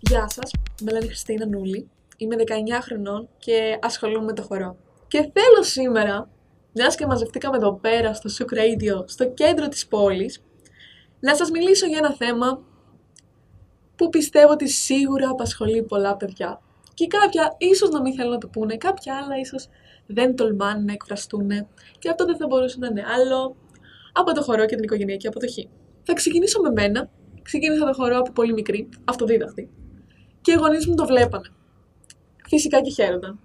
Γεια σας, με λένε Χριστίνα Νούλη. Είμαι 19 χρονών και ασχολούμαι με το χορό. Και θέλω σήμερα, μιας και μαζευτήκαμε εδώ πέρα στο Souk Radio, στο κέντρο της πόλης, να σας μιλήσω για ένα θέμα που πιστεύω ότι σίγουρα απασχολεί πολλά παιδιά. Και κάποια ίσως να μην θέλουν να το πούνε, κάποια άλλα ίσως δεν τολμάνε να εκφραστούν και αυτό δεν θα μπορούσε να είναι άλλο από το χορό και την οικογενειακή αποδοχή. Θα ξεκινήσω με μένα. Ξεκίνησα το χορό από πολύ μικρή, αυτοδίδαχτη. Και οι γονείς μου το βλέπανε. Φυσικά και χαίρονταν.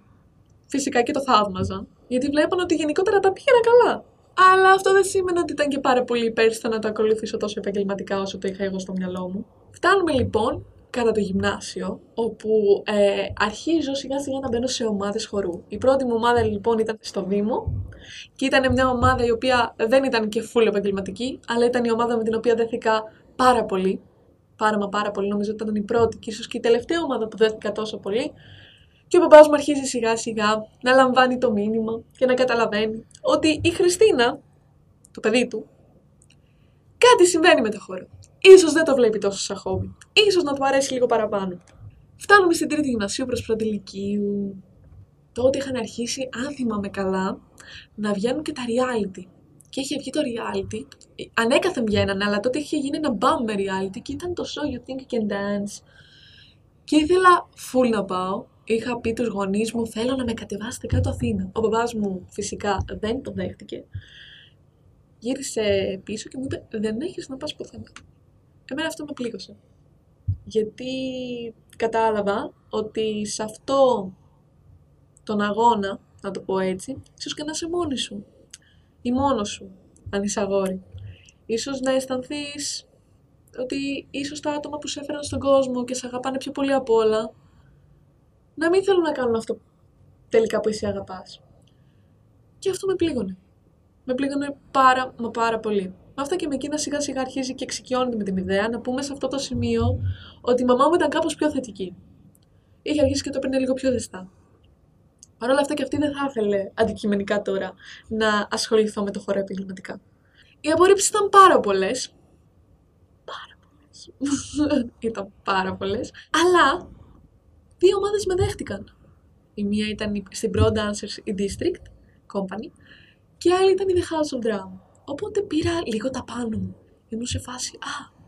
Φυσικά και το θαύμαζαν, γιατί βλέπανε ότι γενικότερα τα πήγαινα καλά. Αλλά αυτό δεν σήμαινε ότι ήταν και πάρα πολύ υπέρστα να το ακολουθήσω τόσο επαγγελματικά όσο το είχα εγώ στο μυαλό μου. Φτάνουμε λοιπόν κατά το γυμνάσιο, όπου ε, αρχίζω σιγά σιγά να μπαίνω σε ομάδες χορού. Η πρώτη μου ομάδα λοιπόν ήταν στο Δήμο και ήταν μια ομάδα η οποία δεν ήταν και full επαγγελματική, αλλά ήταν η ομάδα με την οποία δέθηκα πάρα πολύ. Πάρα μα πάρα πολύ, νομίζω ότι ήταν η πρώτη και ίσως και η τελευταία ομάδα που δέθηκα τόσο πολύ. Και ο παπάς μου αρχίζει σιγά σιγά να λαμβάνει το μήνυμα και να καταλαβαίνει ότι η Χριστίνα, το παιδί του, κάτι συμβαίνει με το χώρο. Ίσως δεν το βλέπει τόσο σαν χόμπι. Ίσως να του αρέσει λίγο παραπάνω. Φτάνουμε στην τρίτη γυμνασίου προς πρώτη ηλικίου. Τότε είχαν αρχίσει, αν θυμάμαι καλά, να βγαίνουν και τα reality. Και είχε βγει το reality, ανέκαθεν βγαίνανε, αλλά τότε είχε γίνει ένα μπαμ με reality και ήταν το show You Think You Can Dance. Και ήθελα full να πάω. Είχα πει τους γονείς μου, θέλω να με κατεβάσετε κάτω Αθήνα. Ο μπαμπάς μου φυσικά δεν το δέχτηκε. Γύρισε πίσω και μου είπε, δεν έχεις να πας πουθενά. Εμένα αυτό με πλήγωσε. Γιατί κατάλαβα ότι σε αυτό τον αγώνα, να το πω έτσι, ίσως και να είσαι μόνη σου. Ή μόνος σου, αν είσαι αγόρι. Ίσως να αισθανθείς ότι ίσως τα άτομα που σε έφεραν στον κόσμο και σε αγαπάνε πιο πολύ απ' όλα, να μην θέλουν να κάνουν αυτό τελικά που εσύ αγαπάς. Και αυτό με πλήγωνε. Με πλήγωνε πάρα μα πάρα πολύ. Με αυτά και με εκείνα σιγά σιγά αρχίζει και εξοικειώνεται με την ιδέα να πούμε σε αυτό το σημείο ότι η μαμά μου ήταν κάπως πιο θετική. Είχε αρχίσει και το έπαιρνε λίγο πιο ζεστά. Παρ' όλα αυτά και αυτή δεν θα ήθελε αντικειμενικά τώρα να ασχοληθώ με το χώρο επαγγελματικά. Οι απορρίψεις ήταν πάρα πολλές. Πάρα πολλές. ήταν πάρα πολλές. Αλλά δύο ομάδες με δέχτηκαν. Η μία ήταν στην Pro Dancers District Company και η άλλη ήταν η The House of Drum. Οπότε πήρα λίγο τα πάνω μου. Ήμουν σε φάση, α,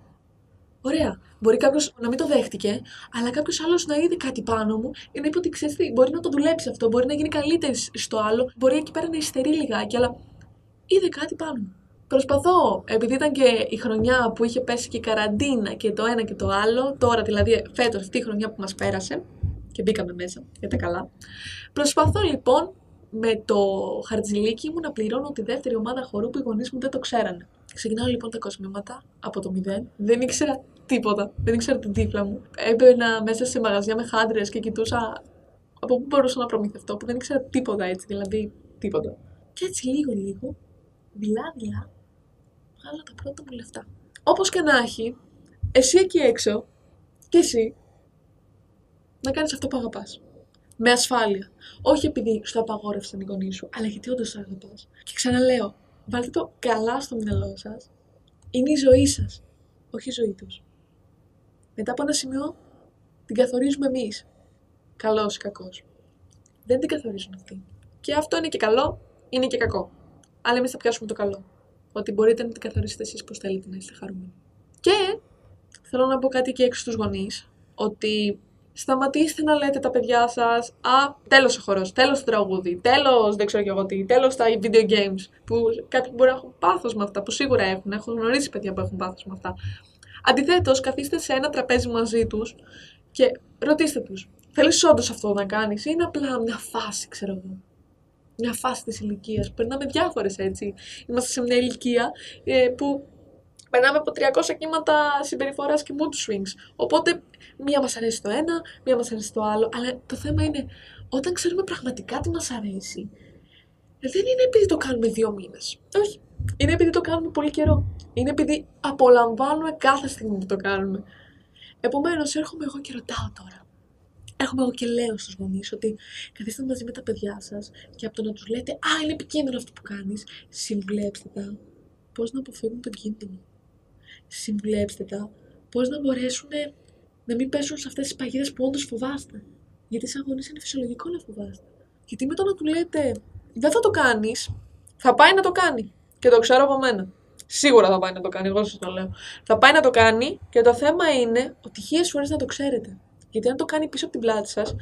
Ωραία. Μπορεί κάποιος να μην το δέχτηκε, αλλά κάποιος άλλος να είδε κάτι πάνω μου ή να είπε ότι ξέρεις τι, μπορεί να το δουλέψει αυτό, μπορεί να γίνει καλύτερη στο άλλο, μπορεί εκεί πέρα να υστερεί λιγάκι, αλλά είδε κάτι πάνω μου. Προσπαθώ, επειδή ήταν και η χρονιά που είχε πέσει και η καραντίνα και το ένα και το άλλο, τώρα δηλαδή φέτος αυτή η χρονιά που μας πέρασε και μπήκαμε μέσα για τα καλά. Προσπαθώ λοιπόν με το χαρτζηλίκι μου να πληρώνω τη δεύτερη ομάδα χορού που οι γονείς μου δεν το ξέρανε. Ξεκινάω λοιπόν τα κοσμήματα από το μηδέν. Δεν ήξερα τίποτα. Δεν ήξερα την τύφλα μου. Έμπαινα μέσα σε μαγαζιά με χάντρες και κοιτούσα από πού μπορούσα να προμηθευτώ, που δεν ήξερα τίποτα έτσι, δηλαδή τίποτα. Και έτσι λίγο λίγο, δειλά δειλά, βγάλα τα πρώτα μου λεφτά. Όπως και να έχει, εσύ εκεί έξω, και εσύ, να κάνεις αυτό που αγαπάς με ασφάλεια. Όχι επειδή σου απαγόρευσαν οι γονείς σου, αλλά γιατί όντως αγαπάς. Και ξαναλέω, βάλτε το καλά στο μυαλό σας. Είναι η ζωή σας, όχι η ζωή τους. Μετά από ένα σημείο την καθορίζουμε εμείς. Καλός ή κακός. Δεν την καθορίζουν αυτοί. Και αυτό είναι και καλό, είναι και κακό. Αλλά εμείς θα πιάσουμε το καλό. Ότι μπορείτε να την καθορίσετε εσείς πώς θέλετε να είστε χαρούμενοι. Και θέλω να πω κάτι και έξω στους γονείς, ότι σταματήστε να λέτε τα παιδιά σας, Α, τέλος ο χορός, τέλος το τραγούδι, τέλος δεν ξέρω και εγώ τι, τέλος τα video games. Που κάποιοι μπορεί να έχουν πάθος με αυτά, που σίγουρα έχουν. Έχω γνωρίσει παιδιά που έχουν πάθος με αυτά. Αντιθέτως, καθίστε σε ένα τραπέζι μαζί τους και ρωτήστε τους, θέλεις όντως αυτό να κάνεις, ή είναι απλά μια φάση, ξέρω εγώ. Μια φάση της ηλικίας. Περνάμε διάφορες έτσι. Είμαστε σε μια ηλικία ε, που περνάμε από 300 κύματα συμπεριφοράς και mood swings. Οπότε, μία μας αρέσει το ένα, μία μας αρέσει το άλλο. Αλλά το θέμα είναι, όταν ξέρουμε πραγματικά τι μας αρέσει, δεν είναι επειδή το κάνουμε δύο μήνες. Όχι. Είναι επειδή το κάνουμε πολύ καιρό. Είναι επειδή απολαμβάνουμε κάθε στιγμή που το κάνουμε. Επομένως, έρχομαι εγώ και ρωτάω τώρα. Έρχομαι εγώ και λέω στους γονείς ότι καθίστε μαζί με τα παιδιά σας και από το να τους λέτε Α, είναι επικίνδυνο αυτό που κάνεις, συμβουλέψτε τα πώς να αποφύγουν τον κίνδυνο συμβουλέψτε τα πώς να μπορέσουν να μην πέσουν σε αυτές τις παγίδες που όντως φοβάστε. Γιατί σαν γονεί είναι φυσιολογικό να φοβάστε. Γιατί με το να του λέτε δεν θα το κάνεις, θα πάει να το κάνει. Και το ξέρω από μένα. Σίγουρα θα πάει να το κάνει, εγώ σας το λέω. Θα πάει να το κάνει και το θέμα είναι ότι χίλιες φορές να το ξέρετε. Γιατί αν το κάνει πίσω από την πλάτη σας,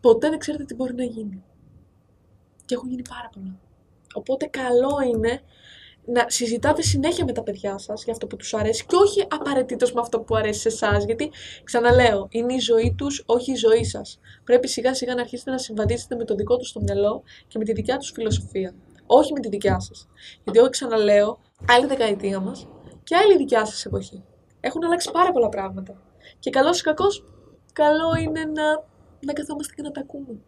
ποτέ δεν ξέρετε τι μπορεί να γίνει. Και έχουν γίνει πάρα πολλά. Οπότε καλό είναι να συζητάτε συνέχεια με τα παιδιά σας για αυτό που τους αρέσει και όχι απαραίτητος με αυτό που αρέσει σε εσάς. Γιατί, ξαναλέω, είναι η ζωή τους, όχι η ζωή σας. Πρέπει σιγά σιγά να αρχίσετε να συμβαδίσετε με το δικό τους το μυαλό και με τη δικιά τους φιλοσοφία. Όχι με τη δικιά σας. Γιατί, εγώ ξαναλέω, άλλη δεκαετία μας και άλλη δικιά σας εποχή. Έχουν αλλάξει πάρα πολλά πράγματα. Και καλός ή κακός, καλό είναι να, να καθόμαστε και να τα ακούμε.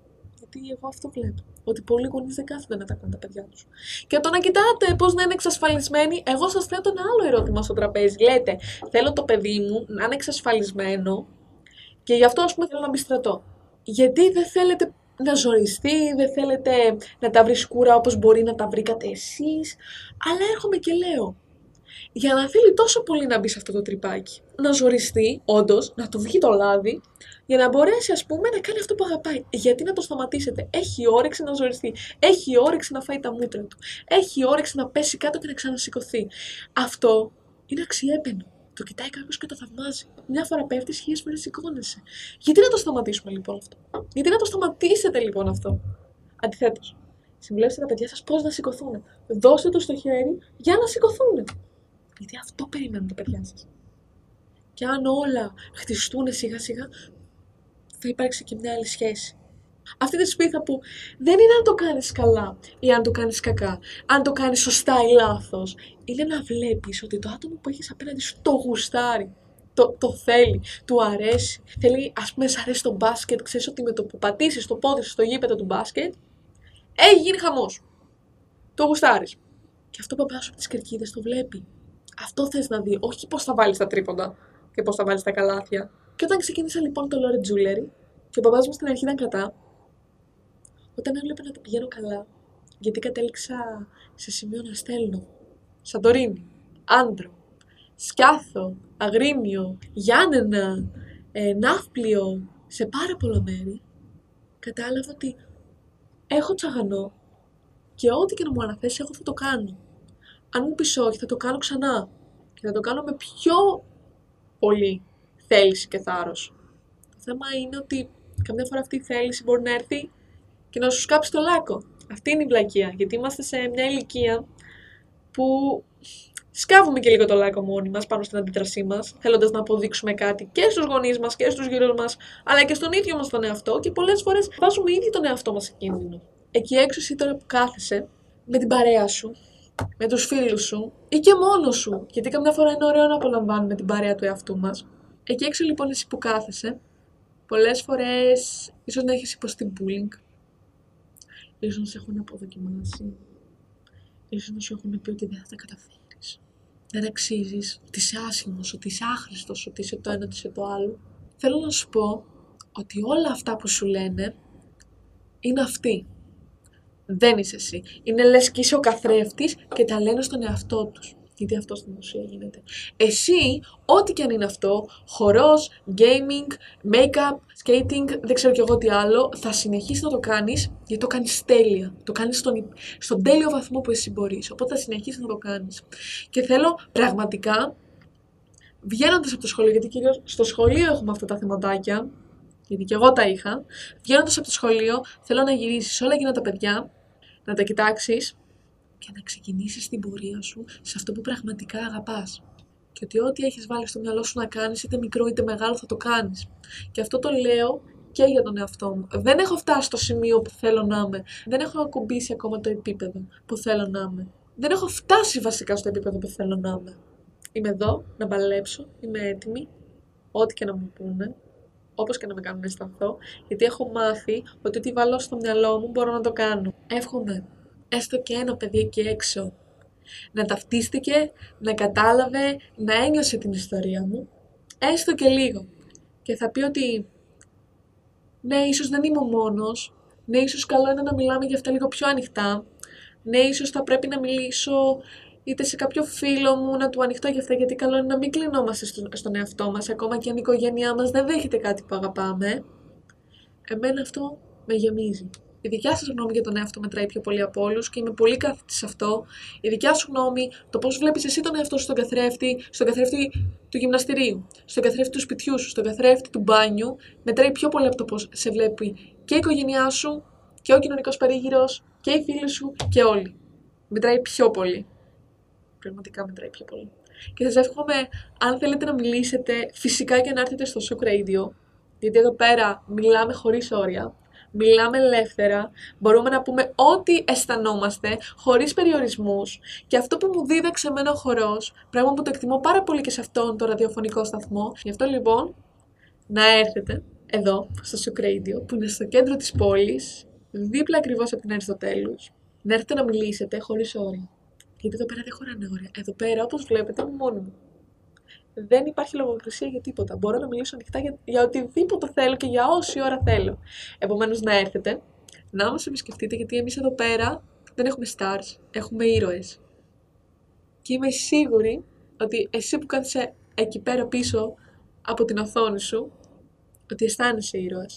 Γιατί εγώ αυτό βλέπω. Ότι πολλοί γονείς δεν κάθονται να τα ακούν τα παιδιά τους. Και το να κοιτάτε πώς να είναι εξασφαλισμένοι, εγώ σας θέτω ένα άλλο ερώτημα στο τραπέζι. Λέτε, θέλω το παιδί μου να είναι εξασφαλισμένο και γι' αυτό ας πούμε θέλω να μπει στρατό. Γιατί δεν θέλετε να ζοριστεί, δεν θέλετε να τα βρει σκούρα όπως μπορεί να τα βρήκατε εσείς. Αλλά έρχομαι και λέω, για να θέλει τόσο πολύ να μπει σε αυτό το τρυπάκι, να ζοριστεί, όντως, να του βγει το λάδι, για να μπορέσει, ας πούμε, να κάνει αυτό που αγαπάει. Γιατί να το σταματήσετε. Έχει όρεξη να ζοριστεί. Έχει όρεξη να φάει τα μούτρα του. Έχει όρεξη να πέσει κάτω και να ξανασηκωθεί. Αυτό είναι αξιέπαινο. Το κοιτάει κάποιος και το θαυμάζει. Μια φορά πέφτεις, χίλιες φορές σηκώνεσαι. Γιατί να το σταματήσουμε λοιπόν αυτό; Γιατί να το σταματήσετε λοιπόν αυτό; Αντιθέτως, συμβουλεύστε τα παιδιά σας πώς να σηκωθούν. Δώστε το στο χέρι για να σηκωθούν. Γιατί αυτό περιμένουν τα παιδιά σας. Και αν όλα χτιστούν σιγά σιγά, θα υπάρξει και μια άλλη σχέση. Αυτή τη σπίθα που δεν είναι αν το κάνεις καλά ή αν το κάνεις κακά, αν το κάνεις σωστά ή λάθος. Είναι να βλέπεις ότι το άτομο που έχεις απέναντι σου το γουστάρει. Το, το θέλει, του αρέσει. Θέλει, ας πούμε, σ' αρέσει το μπάσκετ, ξέρεις ότι με το που πατήσεις το πόδι σου στο γήπεδο του μπάσκετ, έχει γίνει χαμός. Το γουστάρεις. Και αυτό που από τις κερκίδες το βλέπει. Αυτό θες να δει, όχι πώς θα βάλεις τα τρίποντα και πώς θα βάλεις τα καλάθια. Και όταν ξεκίνησα λοιπόν το Lore Jewelry, και ο παπάς μου στην αρχή ήταν κατά, όταν έβλεπα να το πηγαίνω καλά, γιατί κατέληξα σε σημείο να στέλνω Σαντορίνη, Άντρο, Σκιάθο, Αγρίνιο, Γιάννενα, ε, Ναύπλιο, σε πάρα πολλά μέρη, κατάλαβα ότι έχω τσαγανό και ό,τι και να μου αναθέσει εγώ θα το κάνω. Αν μου πεις όχι θα το κάνω ξανά και θα το κάνω με πιο πολύ θέληση και θάρρος. Το θέμα είναι ότι καμιά φορά αυτή η θέληση μπορεί να έρθει και να σου σκάψει το λάκκο. Αυτή είναι η βλακεία, γιατί είμαστε σε μια ηλικία που σκάβουμε και λίγο το λάκκο μόνοι μας πάνω στην αντίδρασή μας, θέλοντας να αποδείξουμε κάτι και στους γονείς μας και στους γύρω μας, αλλά και στον ίδιο μας τον εαυτό και πολλές φορές βάζουμε ήδη τον εαυτό μας σε κίνδυνο. Εκεί έξω εσύ τώρα που κάθεσαι, με την παρέα σου, με τους φίλους σου ή και μόνος σου, γιατί καμιά φορά είναι ωραίο να απολαμβάνουμε την παρέα του εαυτού μας. Εκεί έξω λοιπόν εσύ που κάθεσαι, πολλές φορές ίσως να έχεις υποστεί bullying, ίσως να σε έχουν αποδοκιμάσει, ίσως να σου έχουν πει ότι δεν θα τα καταφέρεις, δεν αξίζεις, ότι είσαι άσχημος, ότι είσαι άχρηστος, ότι είσαι το ένα, ότι είσαι το άλλο. Θέλω να σου πω ότι όλα αυτά που σου λένε είναι αυτοί. Δεν είσαι εσύ. Είναι λες και είσαι ο καθρέφτης και τα λένε στον εαυτό τους γιατί αυτό στην ουσία γίνεται. Εσύ, ό,τι και αν είναι αυτό, χορός, gaming, make-up, skating, δεν ξέρω κι εγώ τι άλλο, θα συνεχίσεις να το κάνεις γιατί το κάνεις τέλεια. Το κάνεις στον, στον τέλειο βαθμό που εσύ μπορείς. Οπότε θα συνεχίσεις να το κάνεις. Και θέλω πραγματικά, βγαίνοντας από το σχολείο, γιατί κυρίως στο σχολείο έχουμε αυτά τα θεματάκια, γιατί και εγώ τα είχα, βγαίνοντας από το σχολείο, θέλω να γυρίσεις όλα εκείνα τα παιδιά, να τα κοιτάξεις και να ξεκινήσεις την πορεία σου σε αυτό που πραγματικά αγαπάς. Και ότι ό,τι έχεις βάλει στο μυαλό σου να κάνεις, είτε μικρό είτε μεγάλο, θα το κάνεις. Και αυτό το λέω και για τον εαυτό μου. Δεν έχω φτάσει στο σημείο που θέλω να είμαι. Δεν έχω ακουμπήσει ακόμα το επίπεδο που θέλω να είμαι. Δεν έχω φτάσει βασικά στο επίπεδο που θέλω να είμαι. Είμαι εδώ να παλέψω, είμαι έτοιμη, ό,τι και να μου πούνε, όπως και να με κάνουν να αισθανθώ, γιατί έχω μάθει ότι ό,τι βάλω στο μυαλό μου μπορώ να το κάνω. Εύχομαι έστω και ένα παιδί εκεί έξω να ταυτίστηκε, να κατάλαβε, να ένιωσε την ιστορία μου, έστω και λίγο. Και θα πει ότι ναι, ίσως δεν είμαι ο μόνος, ναι, ίσως καλό είναι να μιλάμε για αυτά λίγο πιο ανοιχτά, ναι, ίσως θα πρέπει να μιλήσω είτε σε κάποιο φίλο μου να του ανοιχτώ για αυτά, γιατί καλό είναι να μην κλεινόμαστε στο, στον εαυτό μας, ακόμα και αν η οικογένειά μας δεν δέχεται κάτι που αγαπάμε. Εμένα αυτό με γεμίζει. Η δικιά σας γνώμη για τον εαυτό μετράει πιο πολύ από όλους και είμαι πολύ κάθετη σε αυτό. Η δικιά σου γνώμη, το πώς βλέπεις εσύ τον εαυτό σου στον καθρέφτη, στον καθρέφτη του γυμναστηρίου, στον καθρέφτη του σπιτιού σου, στον καθρέφτη του μπάνιου, μετράει πιο πολύ από το πώς σε βλέπει και η οικογένειά σου και ο κοινωνικός περίγυρος και οι φίλοι σου και όλοι. Μετράει πιο πολύ. Πραγματικά μετράει πιο πολύ. Και σας εύχομαι, αν θέλετε να μιλήσετε, φυσικά και να έρθετε στο Souk Radio, γιατί εδώ πέρα μιλάμε χωρίς όρια μιλάμε ελεύθερα, μπορούμε να πούμε ό,τι αισθανόμαστε, χωρίς περιορισμούς και αυτό που μου δίδαξε εμένα ο χορός, πράγμα που το εκτιμώ πάρα πολύ και σε αυτόν το ραδιοφωνικό σταθμό. Γι' αυτό λοιπόν, να έρθετε εδώ, στο Σουκ που είναι στο κέντρο της πόλης, δίπλα ακριβώς από την Αριστοτέλους, να έρθετε να μιλήσετε χωρίς όρια. Γιατί εδώ πέρα δεν χωράνε όρια. Εδώ πέρα, όπως βλέπετε, είμαι μόνη μου δεν υπάρχει λογοκρισία για τίποτα. Μπορώ να μιλήσω ανοιχτά για, για οτιδήποτε θέλω και για όση ώρα θέλω. Επομένως, να έρθετε, να μας επισκεφτείτε, γιατί εμείς εδώ πέρα δεν έχουμε stars, έχουμε ήρωες. Και είμαι σίγουρη ότι εσύ που κάθεσαι εκεί πέρα πίσω από την οθόνη σου, ότι αισθάνεσαι ήρωας.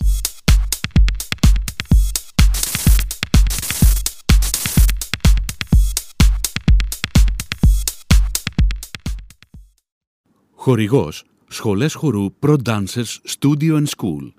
Χορηγός Σχολές χορού Pro Dancers Studio and School